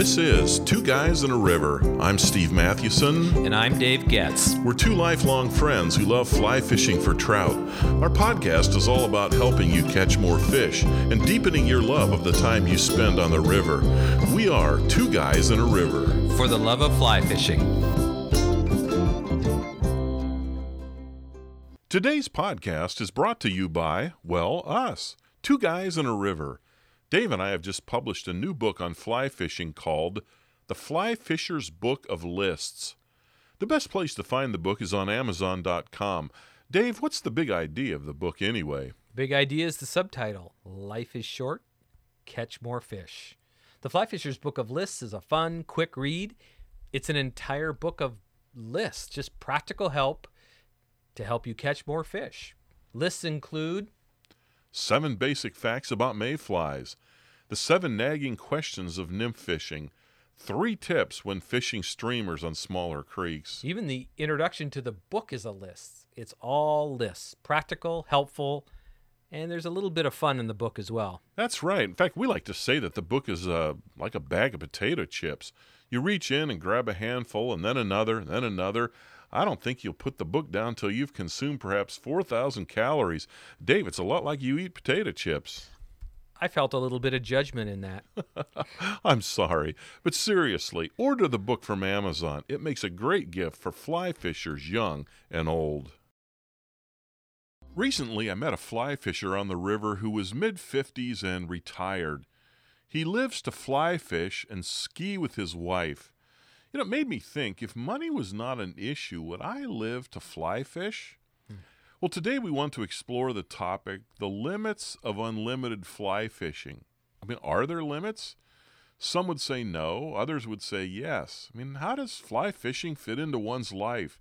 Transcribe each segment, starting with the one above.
This is Two Guys and a River. I'm Steve Mathewson. And I'm Dave Getz. We're two lifelong friends who love fly fishing for trout. Our podcast is all about helping you catch more fish and deepening your love of the time you spend on the river. We are Two Guys and a River. For the love of fly fishing. Today's podcast is brought to you by, well, us, Two Guys and a River. Dave and I have just published a new book on fly fishing called The Fly Fisher's Book of Lists. The best place to find the book is on Amazon.com. Dave, what's the big idea of the book anyway? Big idea is the subtitle Life is Short, Catch More Fish. The Fly Fisher's Book of Lists is a fun, quick read. It's an entire book of lists, just practical help to help you catch more fish. Lists include seven basic facts about mayflies, the seven nagging questions of nymph fishing, three tips when fishing streamers on smaller creeks. Even the introduction to the book is a list. It's all lists, practical, helpful, and there's a little bit of fun in the book as well. That's right. In fact, we like to say that the book is uh, like a bag of potato chips. You reach in and grab a handful, and then another, and then another. I don't think you'll put the book down till you've consumed perhaps 4,000 calories. Dave, it's a lot like you eat potato chips. I felt a little bit of judgment in that. I'm sorry, but seriously, order the book from Amazon. It makes a great gift for fly fishers young and old. Recently, I met a fly fisher on the river who was mid 50s and retired. He lives to fly fish and ski with his wife. You know, it made me think if money was not an issue, would I live to fly fish? Well, today we want to explore the topic the limits of unlimited fly fishing. I mean, are there limits? Some would say no, others would say yes. I mean, how does fly fishing fit into one's life?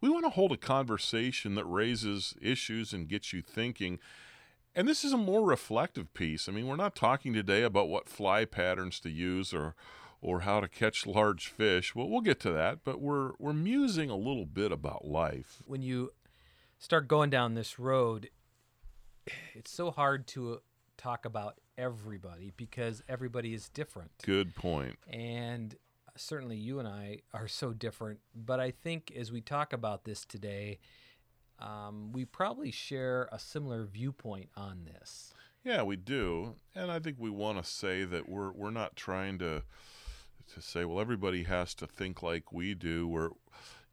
We want to hold a conversation that raises issues and gets you thinking. And this is a more reflective piece. I mean, we're not talking today about what fly patterns to use or or how to catch large fish. Well, we'll get to that, but we're we're musing a little bit about life. When you start going down this road, it's so hard to talk about everybody because everybody is different. Good point. And certainly you and I are so different, but I think as we talk about this today, um, we probably share a similar viewpoint on this. Yeah, we do, and I think we want to say that we're we're not trying to to say, well, everybody has to think like we do. We're,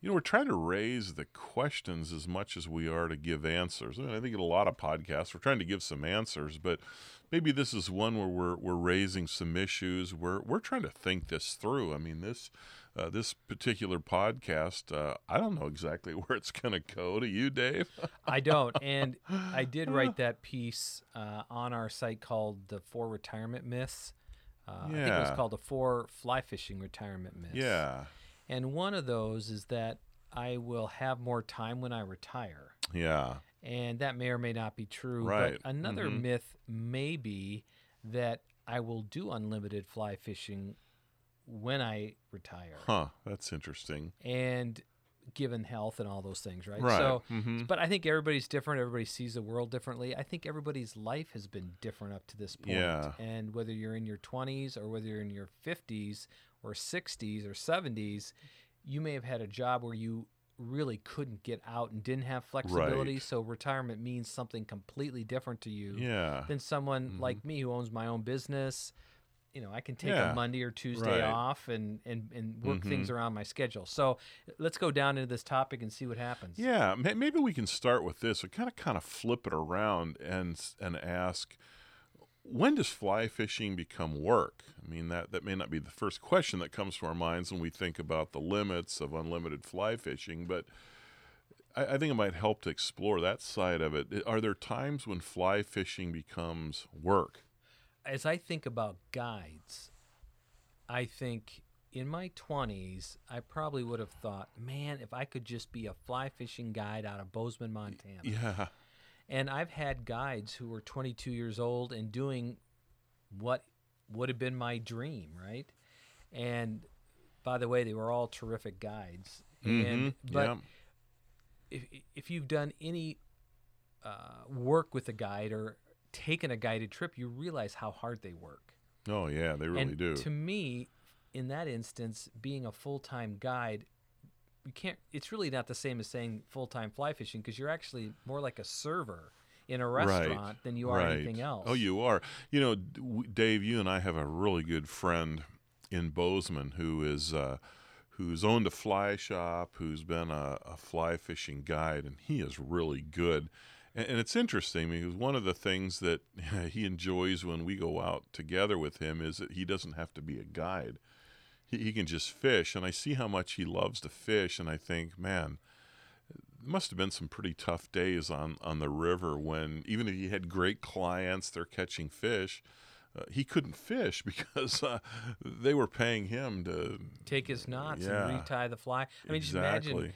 you know, we're trying to raise the questions as much as we are to give answers. I, I think in a lot of podcasts, we're trying to give some answers, but maybe this is one where we're we're raising some issues. We're we're trying to think this through. I mean, this uh, this particular podcast, uh, I don't know exactly where it's going to go. To you, Dave? I don't. And I did write that piece uh, on our site called "The Four Retirement Myths." Uh, yeah. I think it was called the Four Fly Fishing Retirement Myths. Yeah. And one of those is that I will have more time when I retire. Yeah. And that may or may not be true. Right. But another mm-hmm. myth may be that I will do unlimited fly fishing when I retire. Huh. That's interesting. And given health and all those things, right? Right. So, mm-hmm. but I think everybody's different. Everybody sees the world differently. I think everybody's life has been different up to this point. Yeah. And whether you're in your 20s or whether you're in your 50s or 60s or 70s, you may have had a job where you really couldn't get out and didn't have flexibility. Right. So retirement means something completely different to you yeah. than someone mm-hmm. like me who owns my own business you know, I can take yeah. a Monday or Tuesday right. off and, and, and work mm-hmm. things around my schedule. So let's go down into this topic and see what happens. Yeah, maybe we can start with this. We kind of kind of flip it around and and ask, when does fly fishing become work? I mean, that, that may not be the first question that comes to our minds when we think about the limits of unlimited fly fishing, but I, I think it might help to explore that side of it. Are there times when fly fishing becomes work? as I think about guides, I think in my 20s, I probably would have thought, man, if I could just be a fly fishing guide out of Bozeman, Montana. Yeah. And I've had guides who were 22 years old and doing what would have been my dream, right? And by the way, they were all terrific guides. Mm-hmm. And but yeah. if if you've done any uh, work with a guide or taken a guided trip, you realize how hard they work. Oh yeah, they really and do. To me, in that instance, being a full time guide, you can't. It's really not the same as saying full time fly fishing because you're actually more like a server in a restaurant than you are right. anything else. Oh, you are. You know, Dave, you and I have a really good friend in Bozeman who is uh, who's owned a fly shop, who's been a, a fly fishing guide, and he is really good. And, and it's interesting because one of the things that he enjoys when we go out together with him is that he doesn't have to be a guide. He, he can just fish, and I see how much he loves to fish, and I think, man, must have been some pretty tough days on on the river when even if he had great clients, they're catching fish. Uh, he couldn't fish because uh, they were paying him to Take his knots Yeah. and retie the fly. I mean, just imagine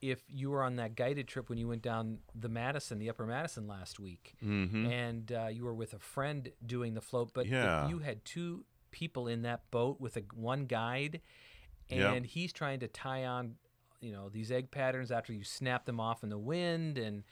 if you were on that guided trip when you went down the Madison, the Upper Madison last week, hmm and uh, you were with a friend doing the float. But Yeah. you had two people in that boat with a one guide, Yep. and he's trying to tie on, you know, these egg patterns after you snap them off in the wind, and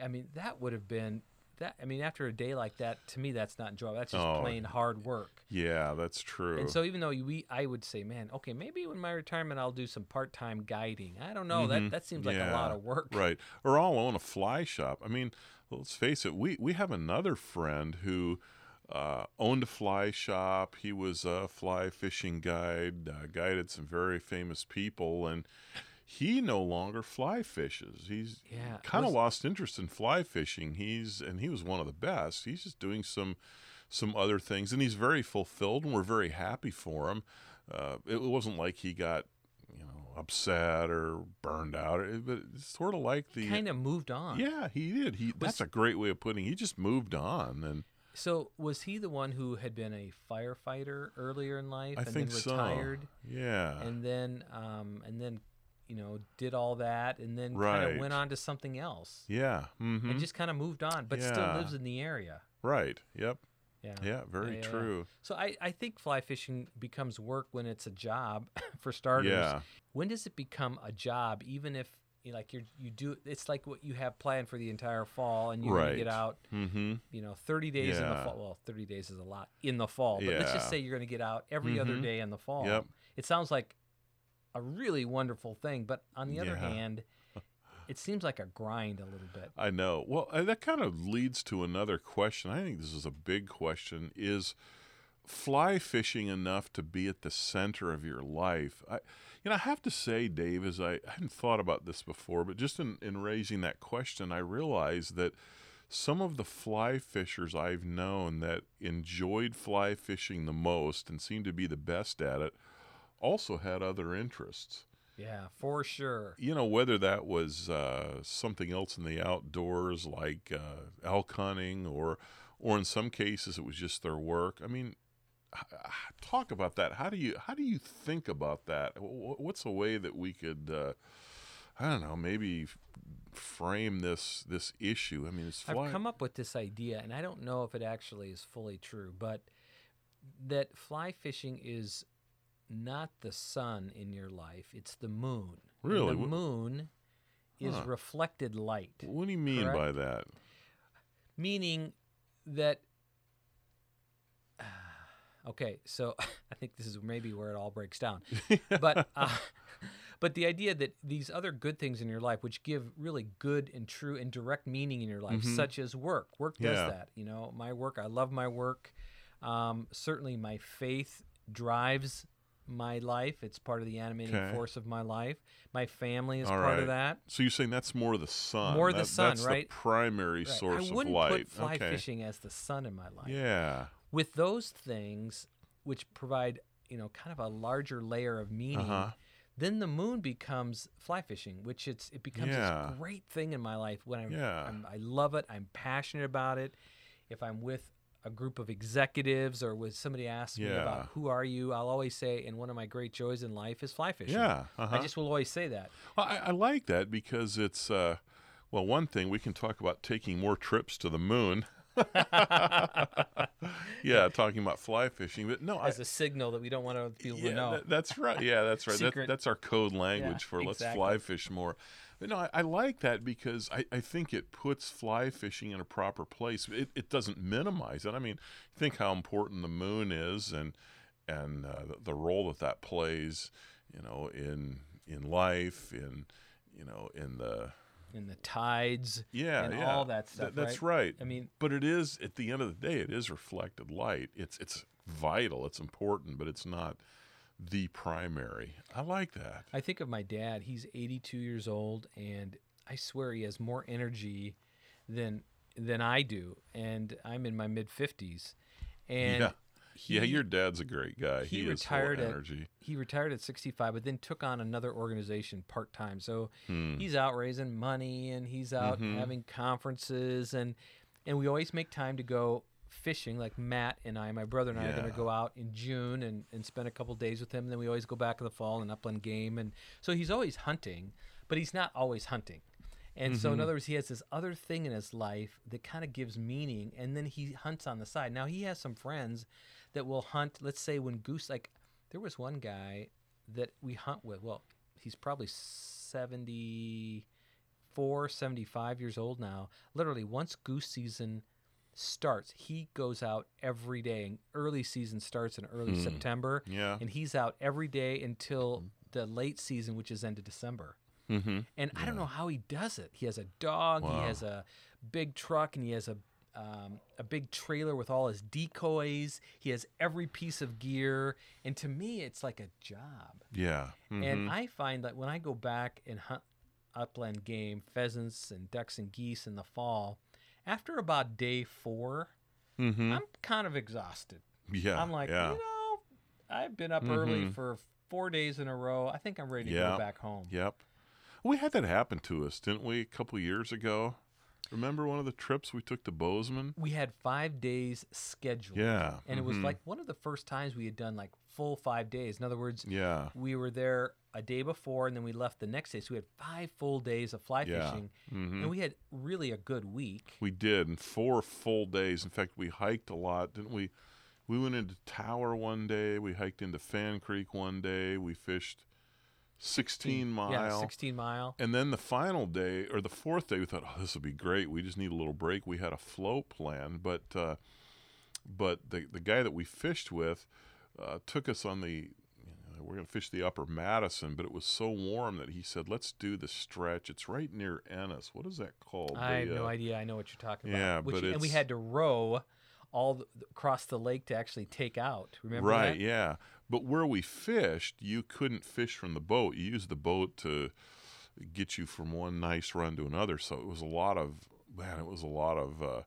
I mean that would have been that. I mean, after a day like that, to me, that's not enjoyable. That's just Oh. plain hard work. Yeah, that's true. And so even though we, I would say, man, okay, maybe in my retirement I'll do some part-time guiding. I don't know. Mhm. That that seems like a lot of work. right? Or I'll own a fly shop. I mean, let's face it. We we have another friend who uh, owned a fly shop. He was a fly fishing guide, uh, guided some very famous people, and he no longer fly fishes. He's Yeah, kind of lost interest in fly fishing. He's and he was one of the best. He's just doing some some other things, and he's very fulfilled, and we're very happy for him. Uh, it wasn't like he got you know upset or burned out, but it's sort of like the Kind of moved on. yeah he did. He that's a great way of putting. it. He just moved on, and So was he the one who had been a firefighter earlier in life I and then so. retired yeah, and then um and then you know did all that and then kind of went on to something else yeah, hmm and just kind of moved on, but still lives in the area. right. Yep. Yeah. Yeah. Very Yeah, yeah, yeah. true. So I, I think fly fishing becomes work when it's a job for starters. Yeah. When does it become a job? Even if you like you're you do it's like what you have planned for the entire fall and you're gonna get out Mm-hmm. you know 30 days in the fall well 30 days is a lot in the fall but let's just say you're going to get out every other Mhm. day in the fall Yep. it sounds like a really wonderful thing but on the other Yeah. hand it seems like a grind a little bit I know. Well, that kind of leads to another question. I think this is a big question: Is fly fishing enough to be at the center of your life? I, you know, I have to say, Dave, as I, I hadn't thought about this before, but just in, in raising that question, I realized that some of the fly fishers I've known that enjoyed fly fishing the most and seemed to be the best at it also had other interests. Yeah for sure. You know whether that was uh, something else in the outdoors like uh, elk hunting or or in some cases it was just their work. I mean talk about that how do you how do you think about that Wh- wh- what's a way that we could uh, i don't know maybe frame this this issue i mean it's fly- I've come up with this idea, and I don't know if it actually is fully true, but that fly fishing is not the sun in your life; it's the moon. And Really? the Wh- moon is Huh. reflected light, what do you mean correct? by that meaning that. Okay, so I think this is maybe where it all breaks down, but uh, but the idea that these other good things in your life, which give really good and true and direct meaning in your life, Mhm. such as work, work does Yeah. that. You know, my work, I love my work. Um, certainly, my faith drives my life. It's part of the animating Okay. force of my life. My family is All part right. of that. so you're saying that's more the sun More the sun, that's right? the primary Right. source I of wouldn't light put fly okay fishing as the sun in my life. yeah With those things, which provide you know kind of a larger layer of meaning, uh-huh then the moon becomes fly fishing, which it's it becomes Yeah. this great thing in my life when I'm, Yeah. I'm I love it. I'm passionate about it. If I'm with a group of executives or with somebody asks me about who are you, I'll always say, and one of my great joys in life is fly fishing. yeah uh-huh. I just will always say that. Well, I, I like that because it's uh, well, one thing we can talk about taking more trips to the moon. yeah, talking about fly fishing, but no, As a signal that we don't want other people yeah, to know. that- that's right. Yeah, that's right. That, that's our code language Yeah, for let's fly fish more. But no, I, I like that because I, I think it puts fly fishing in a proper place. It, it doesn't minimize it. I mean, think how important the moon is and and uh, the, the role that that plays, you know, in in life, in you know, in the And the tides yeah, and yeah, all that Th- stuff. that's right? right. I mean, But it is at the end of the day, it is reflected light. It's it's vital. It's important, but it's not the primary. I like that. I think of my dad. He's 82 years old, and I swear he has more energy than than I do. And I'm in my mid 50s. And yeah, he, yeah. Your dad's a great guy. he He, retired at- energy. he retired at 65, but then took on another organization part time. So Hmm. he's out raising money and he's out Mhm. having conferences and and we always make time to go fishing. Like Matt and I, my brother and I, are going to go out in June and, and spend a couple days with him. then we always go back in the fall and upland game. And so he's always hunting, but he's not always hunting. And so, in Mhm. other words, he has this other thing in his life that kind of gives meaning, and then he hunts on the side. Now, he has some friends that will hunt, let's say, when goose, like, there was one guy that we hunt with. Well, he's probably 74, 75 years old now. Literally, once goose season starts, he goes out every day. And early season starts in early Hmm. September, Yeah. and he's out every day until the late season, which is end of December. Mm-hmm. And I don't know how he does it. He has a dog. He has a big truck, and he has a um, a big trailer with all his decoys. He has every piece of gear, and to me, it's like a job. Yeah. And mhm. I find that when I go back and hunt upland game, pheasants and ducks and geese in the fall, after about day 4 Mhm. I'm kind of exhausted. yeah. I'm like, yeah. you know, I've been up early Mhm. for four days in a row. I think I'm ready to Yeah. go back home. Yep. We had that happen to us, didn't we, a couple years ago? Remember one of the trips we took to Bozeman? We had five days scheduled. Yeah. And it was mhm. like one of the first times we had done like full five days. In other words, Yeah. we were there a day before and then we left the next day. So we had five full days of fly Yeah. fishing. hmm And we had really a good week. We did, and four full days. In fact, we hiked a lot, didn't we? We went into Tower one day. We hiked into Fan Creek one day. We fished 16 mile. Yeah, 16 mile. And then the final day, or the fourth day, we thought, oh, this will be great. We just need a little break. We had a float plan, but uh, but the the guy that we fished with uh, took us on the. You know, we're going to fish the Upper Madison, but it was so warm that he said, "Let's do the stretch. It's right near Ennis. What is that called? I have no uh, idea. I know what you're talking about. yeah, Which, but and we had to row all the, across the lake to actually take out. Remember right, that? yeah. But where we fished, you couldn't fish from the boat. You used the boat to get you from one nice run to another. So it was a lot of man. It was a lot of uh,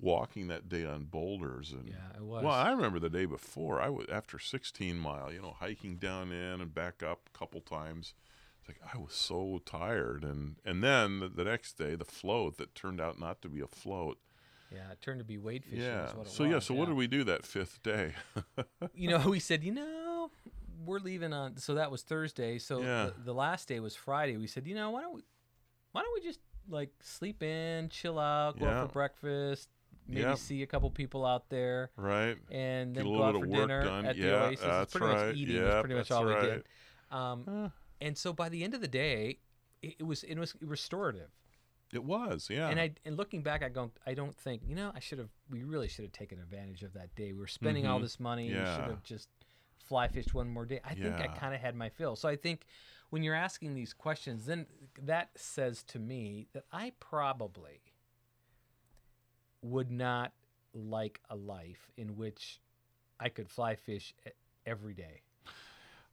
walking that day on boulders and. Yeah, it was. Well, I remember the day before. I was after 16 mile, you know, hiking down in and back up a couple times. It's like I was so tired, and and then the, the next day, the float that turned out not to be a float. Yeah, it turned to be wade fishing. yeah. Is what it So was. yeah. So what did we do that fifth day? you know, we said, you know, we're leaving on. So that was Thursday. So Yeah. the, the last day was Friday. We said, you know, why don't we, why don't we just like sleep in, chill out, go Yeah. out for breakfast, maybe Yep. see a couple people out there, right. and then go out for dinner done. at the Yeah, Oasis. that's It's pretty right. much eating Yep, pretty much all we right. did. Um, Uh, and so by the end of the day, it, it was it was restorative. It was. Yeah. And I and looking back, I don't I don't think you know I should have we really should have taken advantage of that day. We were spending all Mhm. this money. We Yeah. should have just fly fished one more day. I think I kind of had my fill. So I think when you're asking these questions, then that says to me that I probably would not like a life in which I could fly fish every day.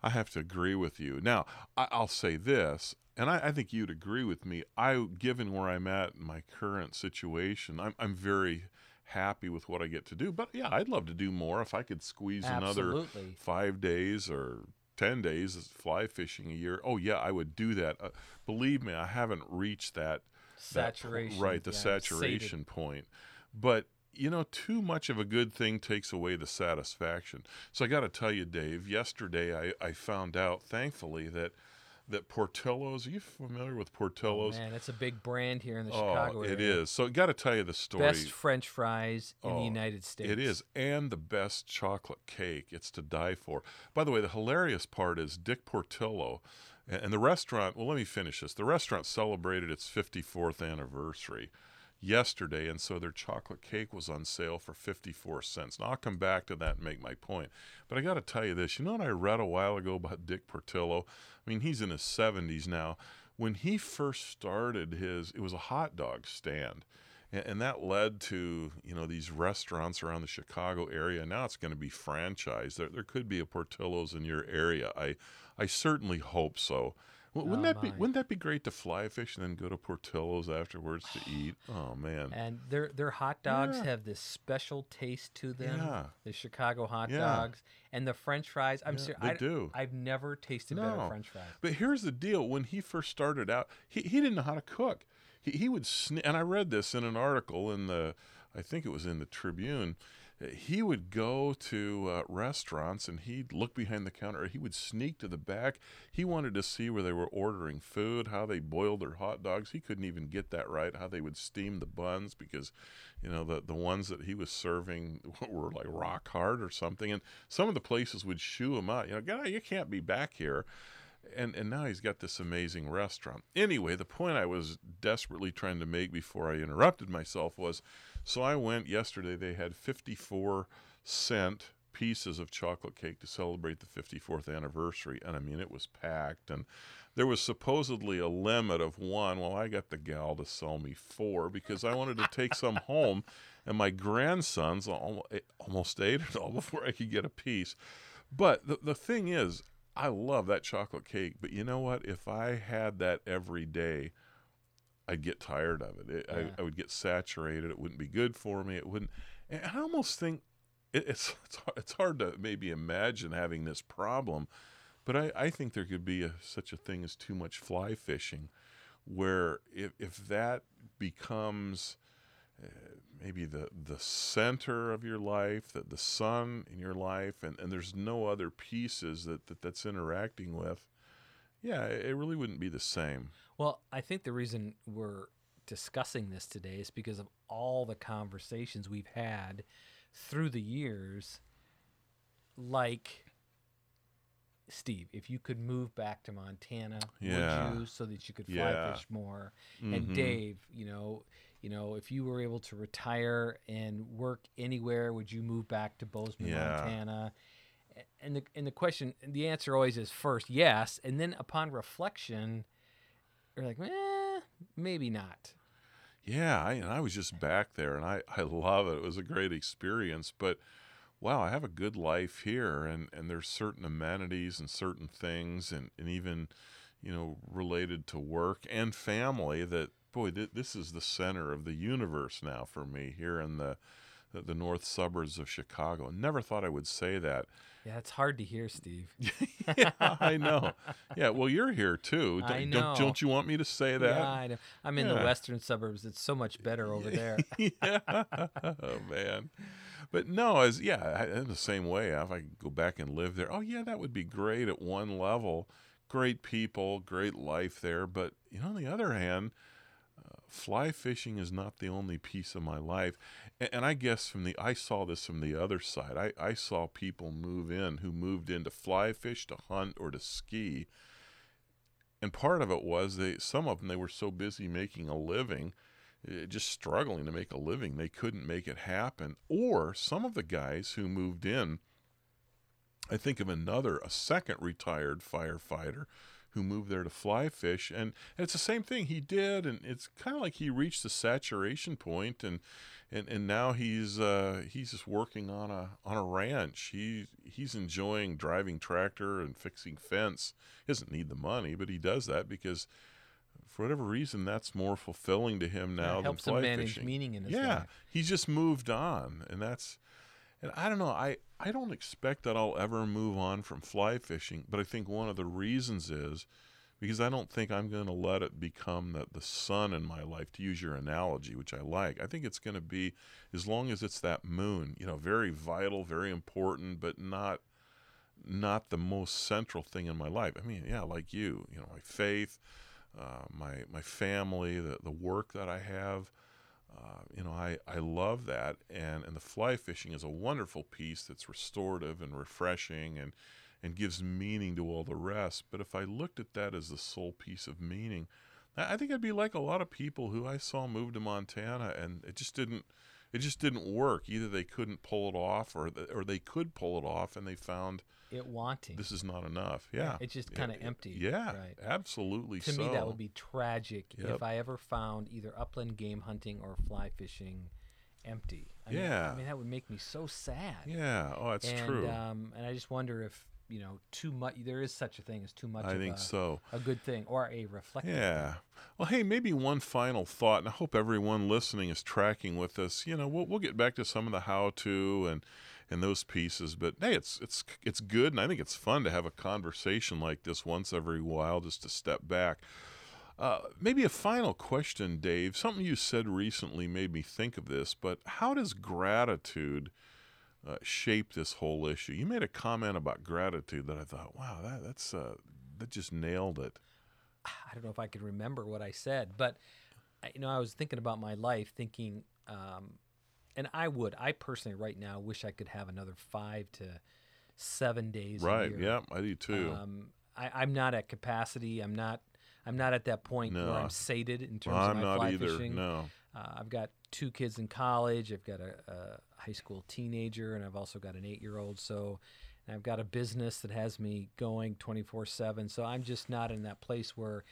I have to agree with you. Now, I'll say this, and I, I think you'd agree with me. I, given where I'm at in my current situation, I'm, I'm very happy with what I get to do. But yeah, I'd love to do more if I could squeeze another five days or 10 days of fly fishing a year. Oh, yeah, I would do that. Uh, believe me, I haven't reached that. that Saturation. right, the yeah, saturation point. But, you know, too much of a good thing takes away the satisfaction. So I got to tell you, Dave, yesterday I, I found out, thankfully, that that Portillo's, are you familiar with Oh, Portillo's? man, it's a big brand here in the oh, Chicago Oh, area. it is. So I got to tell you the story. Best French fries in Oh, the United States. It is, and the best chocolate cake. It's to die for. By the way, the hilarious part is Dick Portillo, and the restaurant. Well, let me finish this. The restaurant celebrated its 54th anniversary yesterday, and so their chocolate cake was on sale for 54 cents. Now, I'll come back to that and make my point. But I got to tell you this you know what I read a while ago about Dick Portillo? I mean, he's in his 70s now. When he first started his, it was a hot dog stand. And, and that led to, you know, these restaurants around the Chicago area. Now it's going to be franchised. There, there could be a Portillo's in your area. I, I certainly hope so. Oh, wouldn't Oh, that be. Wouldn't that be great to fly fish and then go to Portillo's afterwards to eat? Oh man, And their their hot dogs Yeah. have this special taste to them. Yeah. The Chicago hot Yeah. dogs and the French fries. I'm Yeah, serious. they I, do. I've never tasted better French fries. But here's the deal: when he first started out, he, he didn't know how to cook. He he would sne- and I read this in an article in the, I think it was in the Tribune. He would go to uh, restaurants and he'd look behind the counter. He would sneak to the back. He wanted to see where they were ordering food, how they boiled their hot dogs. He couldn't even get that right. How they would steam the buns because, you know, the the ones that he was serving were like rock hard or something. And some of the places would shoo him out. You know, guy, you can't be back here and and now he's got this amazing restaurant. Anyway, the point I was desperately trying to make before I interrupted myself was, so I went yesterday. They had 54 cent pieces of chocolate cake to celebrate the 54th anniversary, and I mean it was packed. And there was supposedly a limit of one. Well, I got the gal to sell me four because I wanted to take some home, and my grandsons eh, almost ate it all before I could get a piece. But the, the thing is, I love that chocolate cake, but you know what? If I had that every day, I'd get tired of it. it Yeah. I, I would get saturated. It wouldn't be good for me. It wouldn't. And I almost think it, it's it's hard- it's hard to maybe imagine having this problem, but I, I think there could be a, such a thing as too much fly fishing, where if if that becomes uh, maybe the the center of your life, that the sun in your life, and, and there's no other pieces that, that that's interacting with, yeah, it really wouldn't be the same. Well, I think the reason we're discussing this today is because of all the conversations we've had through the years. Like, Steve, if you could move back to Montana, Yeah. would you, so that you could fly Yeah. fish more? Mhm. And Dave, you know, you know, if you were able to retire and work anywhere, would you move back to Bozeman, Yeah. Montana? And the and the question, the answer always is first yes, and then upon reflection, you're like, eh, maybe not. Yeah, I, and I was just back there, and I, I love it. It was a great experience. But wow, I have a good life here, and, and there's certain amenities and certain things, and, and even you know related to work and family that boy, th- this is the center of the universe now for me here in the the, the north suburbs of Chicago. Never thought I would say that. Yeah, it's hard to hear, Steve. yeah, I know. Yeah, well, you're here too. I Don't, know. don't don't you want me to say that? Yeah, I know. I'm in the western suburbs. It's so much better over there. yeah. Oh man. But no, as yeah, in the same way, if I could go back and live there, oh yeah, that would be great at one level. Great people, great life there. But you know, on the other hand, uh, fly fishing is not the only piece of my life. And, and I guess from the I saw this from the other side. I, I saw people move in who moved in to fly fish, to hunt, or to ski. And part of it was they some of them they were so busy making a living uh, just struggling to make a living. They couldn't make it happen. Or some of the guys who moved in, I think of another, a second retired firefighter who moved there to fly fish. And it's the same thing he did. And it's kind of like he reached the saturation point and, and, and now he's uh, he's just working on a on a ranch. He he's enjoying driving tractor and fixing fence. He doesn't need the money, but he does that because for whatever reason, that's more fulfilling to him now it than helps fly him manage fishing. meaning in his yeah, life. he's just moved on, and that's, and I don't know. I I don't expect that I'll ever move on from fly fishing, but I think one of the reasons is because I don't think I'm going to let it become the the sun in my life. To use your analogy, which I like, I think it's going to be as long as it's that moon. You know, very vital, very important, but not not the most central thing in my life. I mean, yeah, like you, you know, my faith, uh, my my family, the the work that I have. Uh, you know, I, I love that, and, and the fly fishing is a wonderful piece that's restorative and refreshing and and gives meaning to all the rest. But if I looked at that as the sole piece of meaning, I think I'd be like a lot of people who I saw move to Montana, and it just didn't. It just didn't work. Either they couldn't pull it off, or the, or they could pull it off, and they found It wanting. this is not enough. Yeah, It's just kind of empty. Yeah, Right. absolutely. To so. me, that would be tragic Yep. if I ever found either upland game hunting or fly fishing empty. I mean, Yeah. I mean, that would make me so sad. Yeah. Oh, that's and, true. Um, and I just wonder if you know too much. There is such a thing as too much. I of think a, so. A good thing or a reflective. Yeah. Well, hey, maybe one final thought, and I hope everyone listening is tracking with us. You know, we'll we'll get back to some of the how-to and and those pieces, but hey, it's it's it's good, and I think it's fun to have a conversation like this once every while, just to step back. Uh, maybe a final question, Dave. Something you said recently made me think of this, but how does gratitude uh, shape this whole issue? You made a comment about gratitude that I thought, wow, that that's uh, that just nailed it. I don't know if I can remember what I said, but you know, I was thinking about my life, thinking, um, and I would, I personally, right now, wish I could have another five to seven days. Right. Yeah, I do too. Um, I, I'm not at capacity. I'm not. I'm not at that point No. where I'm sated in terms Well, of I'm my not fly either. fishing. No. Uh, I've got two kids in college. I've got a, a high school teenager, and I've also got an eight-year-old. So, and I've got a business that has me going 24/7. So I'm just not in that place where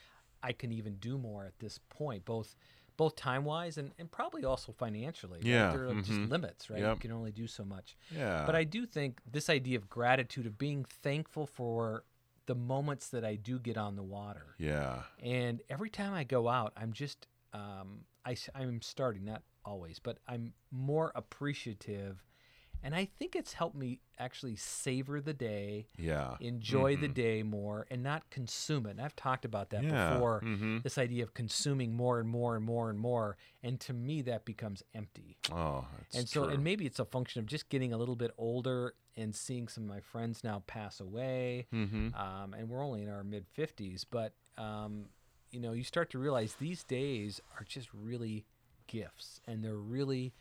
I can even do more at this point, both both time-wise and, and probably also financially. right? Yeah, there are just mhm. limits, right? Yep. You can only do so much. Yeah. But I do think this idea of gratitude, of being thankful for the moments that I do get on the water. Yeah. And every time I go out, I'm just, um, I, am starting, not always, but I'm more appreciative. And I think it's helped me actually savor the day, Yeah. enjoy the day more, and not consume it. And I've talked about that Yeah, before mhm. this idea of consuming more and more and more and more. And to me, that becomes empty Oh, that's and so true. and maybe it's a function of just getting a little bit older and seeing some of my friends now pass away Mhm. um, and we're only in our mid 50s but um, you know you start to realize these days are just really gifts and they're really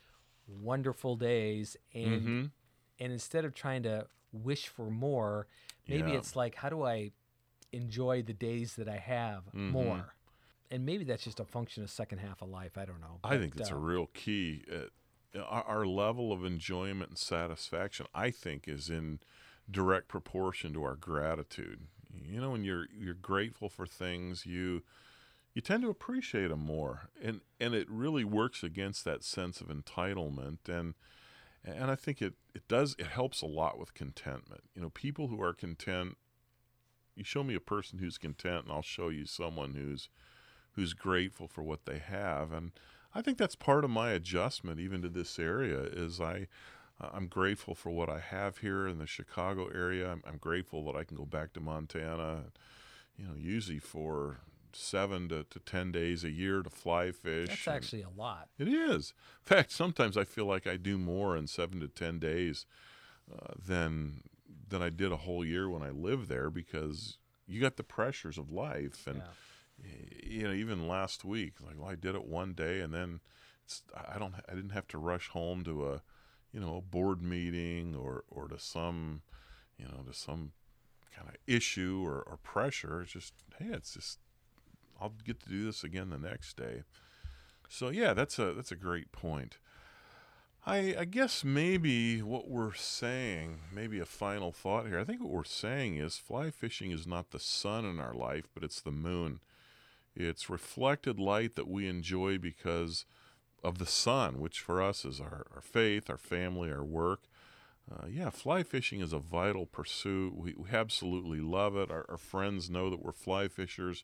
wonderful days and Mhm. and instead of trying to wish for more maybe Yeah. it's like how do i enjoy the days that i have Mm-hmm. more and maybe that's just a function of second half of life i don't know I think that's uh, a real key. Uh, our, our level of enjoyment and satisfaction, I think, is in direct proportion to our gratitude. You know, when you're you're grateful for things, you you tend to appreciate them more, and and it really works against that sense of entitlement and. And I think it, it does it helps a lot with contentment. You know, people who are content you show me a person who's content and I'll show you someone who's who's grateful for what they have and I think that's part of my adjustment even to this area is I I'm grateful for what I have here in the Chicago area. I'm, I'm grateful that I can go back to Montana, you know, usually for seven to, to ten days a year to fly fish. that's actually a lot it is. In fact, sometimes I feel like I do more in seven to ten days uh, than than I did a whole year when I lived there because you got the pressures of life and yeah. you know even last week like well I did it one day and then it's, I don't I didn't have to rush home to a you know a board meeting or or to some you know to some kind of issue or, or pressure it's just hey it's just I'll get to do this again the next day so yeah, that's a that's a great point. I I guess maybe what we're saying, maybe a final thought here. I think what we're saying is fly fishing is not the sun in our life, but it's the moon. It's reflected light that we enjoy because of the sun, which for us is our, our faith, our family, our work. Uh, yeah, fly fishing is a vital pursuit. We, we absolutely love it. Our, our friends know that we're fly fishers.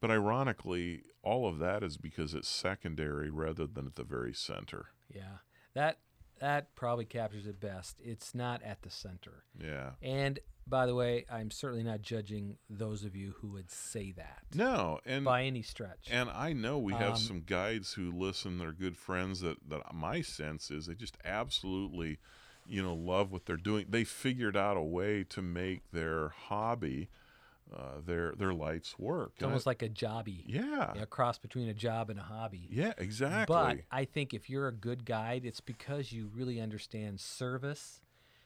But ironically, all of that is because it's secondary rather than at the very center. Yeah, that that probably captures it best. It's not at the center. Yeah. And by the way, I'm certainly not judging those of you who would say that No, and by any stretch. and I know we have Um, some guides who listen. They're good friends. That that my sense is they just absolutely, you know, love what they're doing. They figured out a way to make their hobby, uh, their their life's work. it's almost like a jobby, yeah, a cross between a job and a hobby. yeah, exactly. But I think if you're a good guide, it's because you really understand service.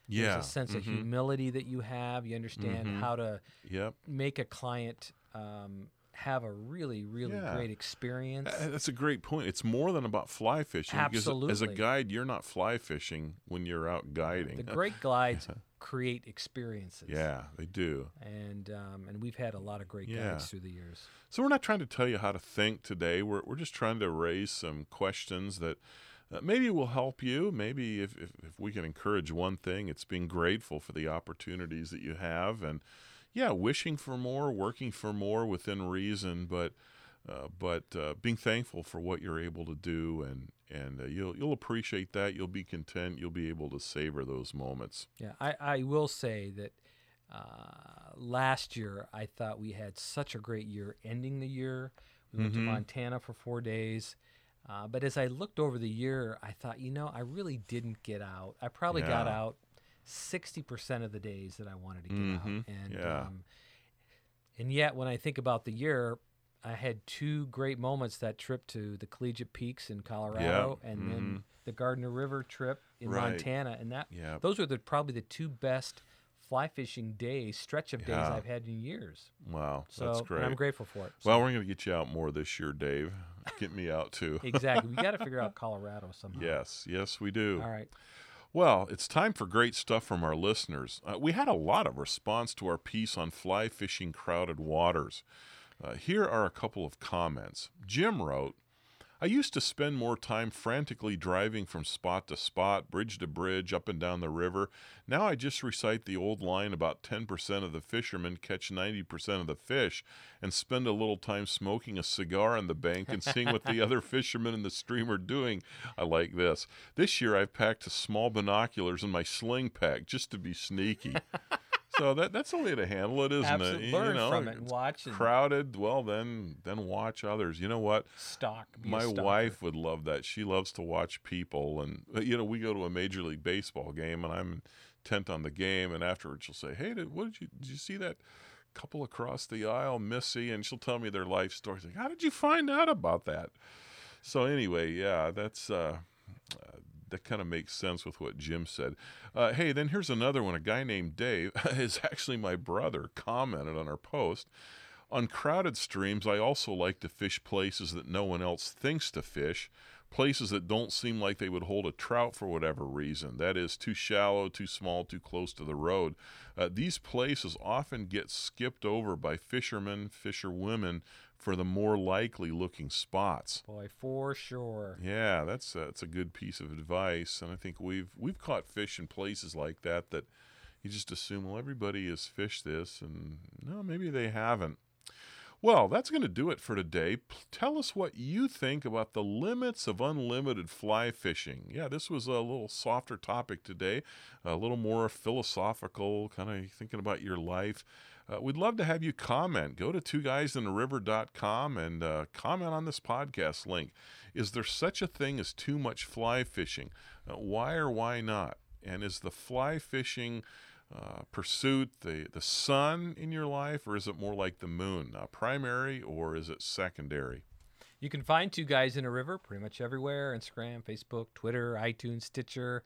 There's yeah, a sense of mhm, humility that you have. You understand Mhm. how to Yep. make a client um, have a really, really Yeah. great experience. That's a great point. It's more than about fly fishing. because as a guide, you're not fly fishing when you're out guiding. the great glides create experiences. yeah, they do. And um, and we've had a lot of great Yeah. guides through the years. So we're not trying to tell you how to think today. We're we're just trying to raise some questions that uh, maybe will help you. Maybe if, if if we can encourage one thing, it's being grateful for the opportunities that you have, and yeah, wishing for more, working for more within reason, but. Uh, but uh, being thankful for what you're able to do, and and uh, you'll you'll appreciate that. You'll be content. You'll be able to savor those moments. Yeah, I, I will say that uh, last year I thought we had such a great year ending the year. We went to Mhm. Montana for four days. Uh, but as I looked over the year, I thought, you know, I really didn't get out. I probably got out 60% of the days that I wanted to get Mhm, out. And, yeah. um, and yet, when I think about the year, I had two great moments that trip to the Collegiate Peaks in Colorado and then mhm. the Gardner River trip in Right. Montana. And that Yeah, those were the probably the two best fly fishing days, stretch of days Yeah. I've had in years. wow, So that's and great. I'm grateful for it. Well, we're going to get you out more this year, Dave. Get me out too. exactly. We got to figure out Colorado somehow. Yes, yes, we do. All right. Well, it's time for great stuff from our listeners. Uh, we had a lot of response to our piece on fly fishing crowded waters. Uh, here are a couple of comments. Jim wrote, I used to spend more time frantically driving from spot to spot, bridge to bridge, up and down the river. Now I just recite the old line about 10% of the fishermen catch 90% of the fish and spend a little time smoking a cigar on the bank and seeing what the other fishermen in the stream are doing. I like this. This year I've packed a small binoculars in my sling pack just to be sneaky. so that that's the way to handle it, isn't Absolutely. it? Learn you know, from it watch and crowded. Well, then then watch others. You know what? Stock. My wife would love that. She loves to watch people, and you know, we go to a major league baseball game, and I'm intent on the game, and afterwards she'll say, "Hey, did, what did you did you see that couple across the aisle, Missy?" And she'll tell me their life stories. Like, how did you find out about that? So anyway, yeah, that's uh, uh, that kind of makes sense with what Jim said. Uh, hey, then here's another one. A guy named Dave is actually my brother. Commented on our post. On crowded streams, I also like to fish places that no one else thinks to fish, places that don't seem like they would hold a trout for whatever reason. That is, too shallow, too small, too close to the road. Uh, these places often get skipped over by fishermen, fisherwomen for the more likely looking spots. Boy, for sure. Yeah, that's a, that's a good piece of advice, and I think we've we've caught fish in places like that that you just assume well everybody has fished this, and no, maybe they haven't. Well, that's going to do it for today. P- tell us what you think about the limits of unlimited fly fishing. Yeah, this was a little softer topic today, a little more philosophical, kind of thinking about your life. Uh, we'd love to have you comment. Go to two twoguysinthe-river.com and uh, comment on this podcast link. Is there such a thing as too much fly fishing? Uh, why or why not? And is the fly fishing uh, pursuit the, the sun in your life, or is it more like the moon? Uh, primary or is it secondary? You can find Two Guys and a River pretty much everywhere Instagram, Facebook, Twitter, iTunes, Stitcher.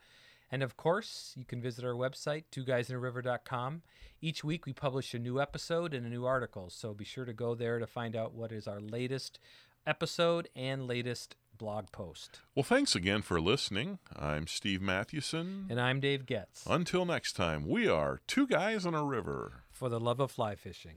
And of course, you can visit our website, twoguysinthe-river.com. Each week we publish a new episode and a new article, so be sure to go there to find out what is our latest episode and latest blog post. Well, thanks again for listening. I'm Steve Mathewson. And I'm Dave Getz Until next time, we are Two Guys on a River. for the love of fly fishing.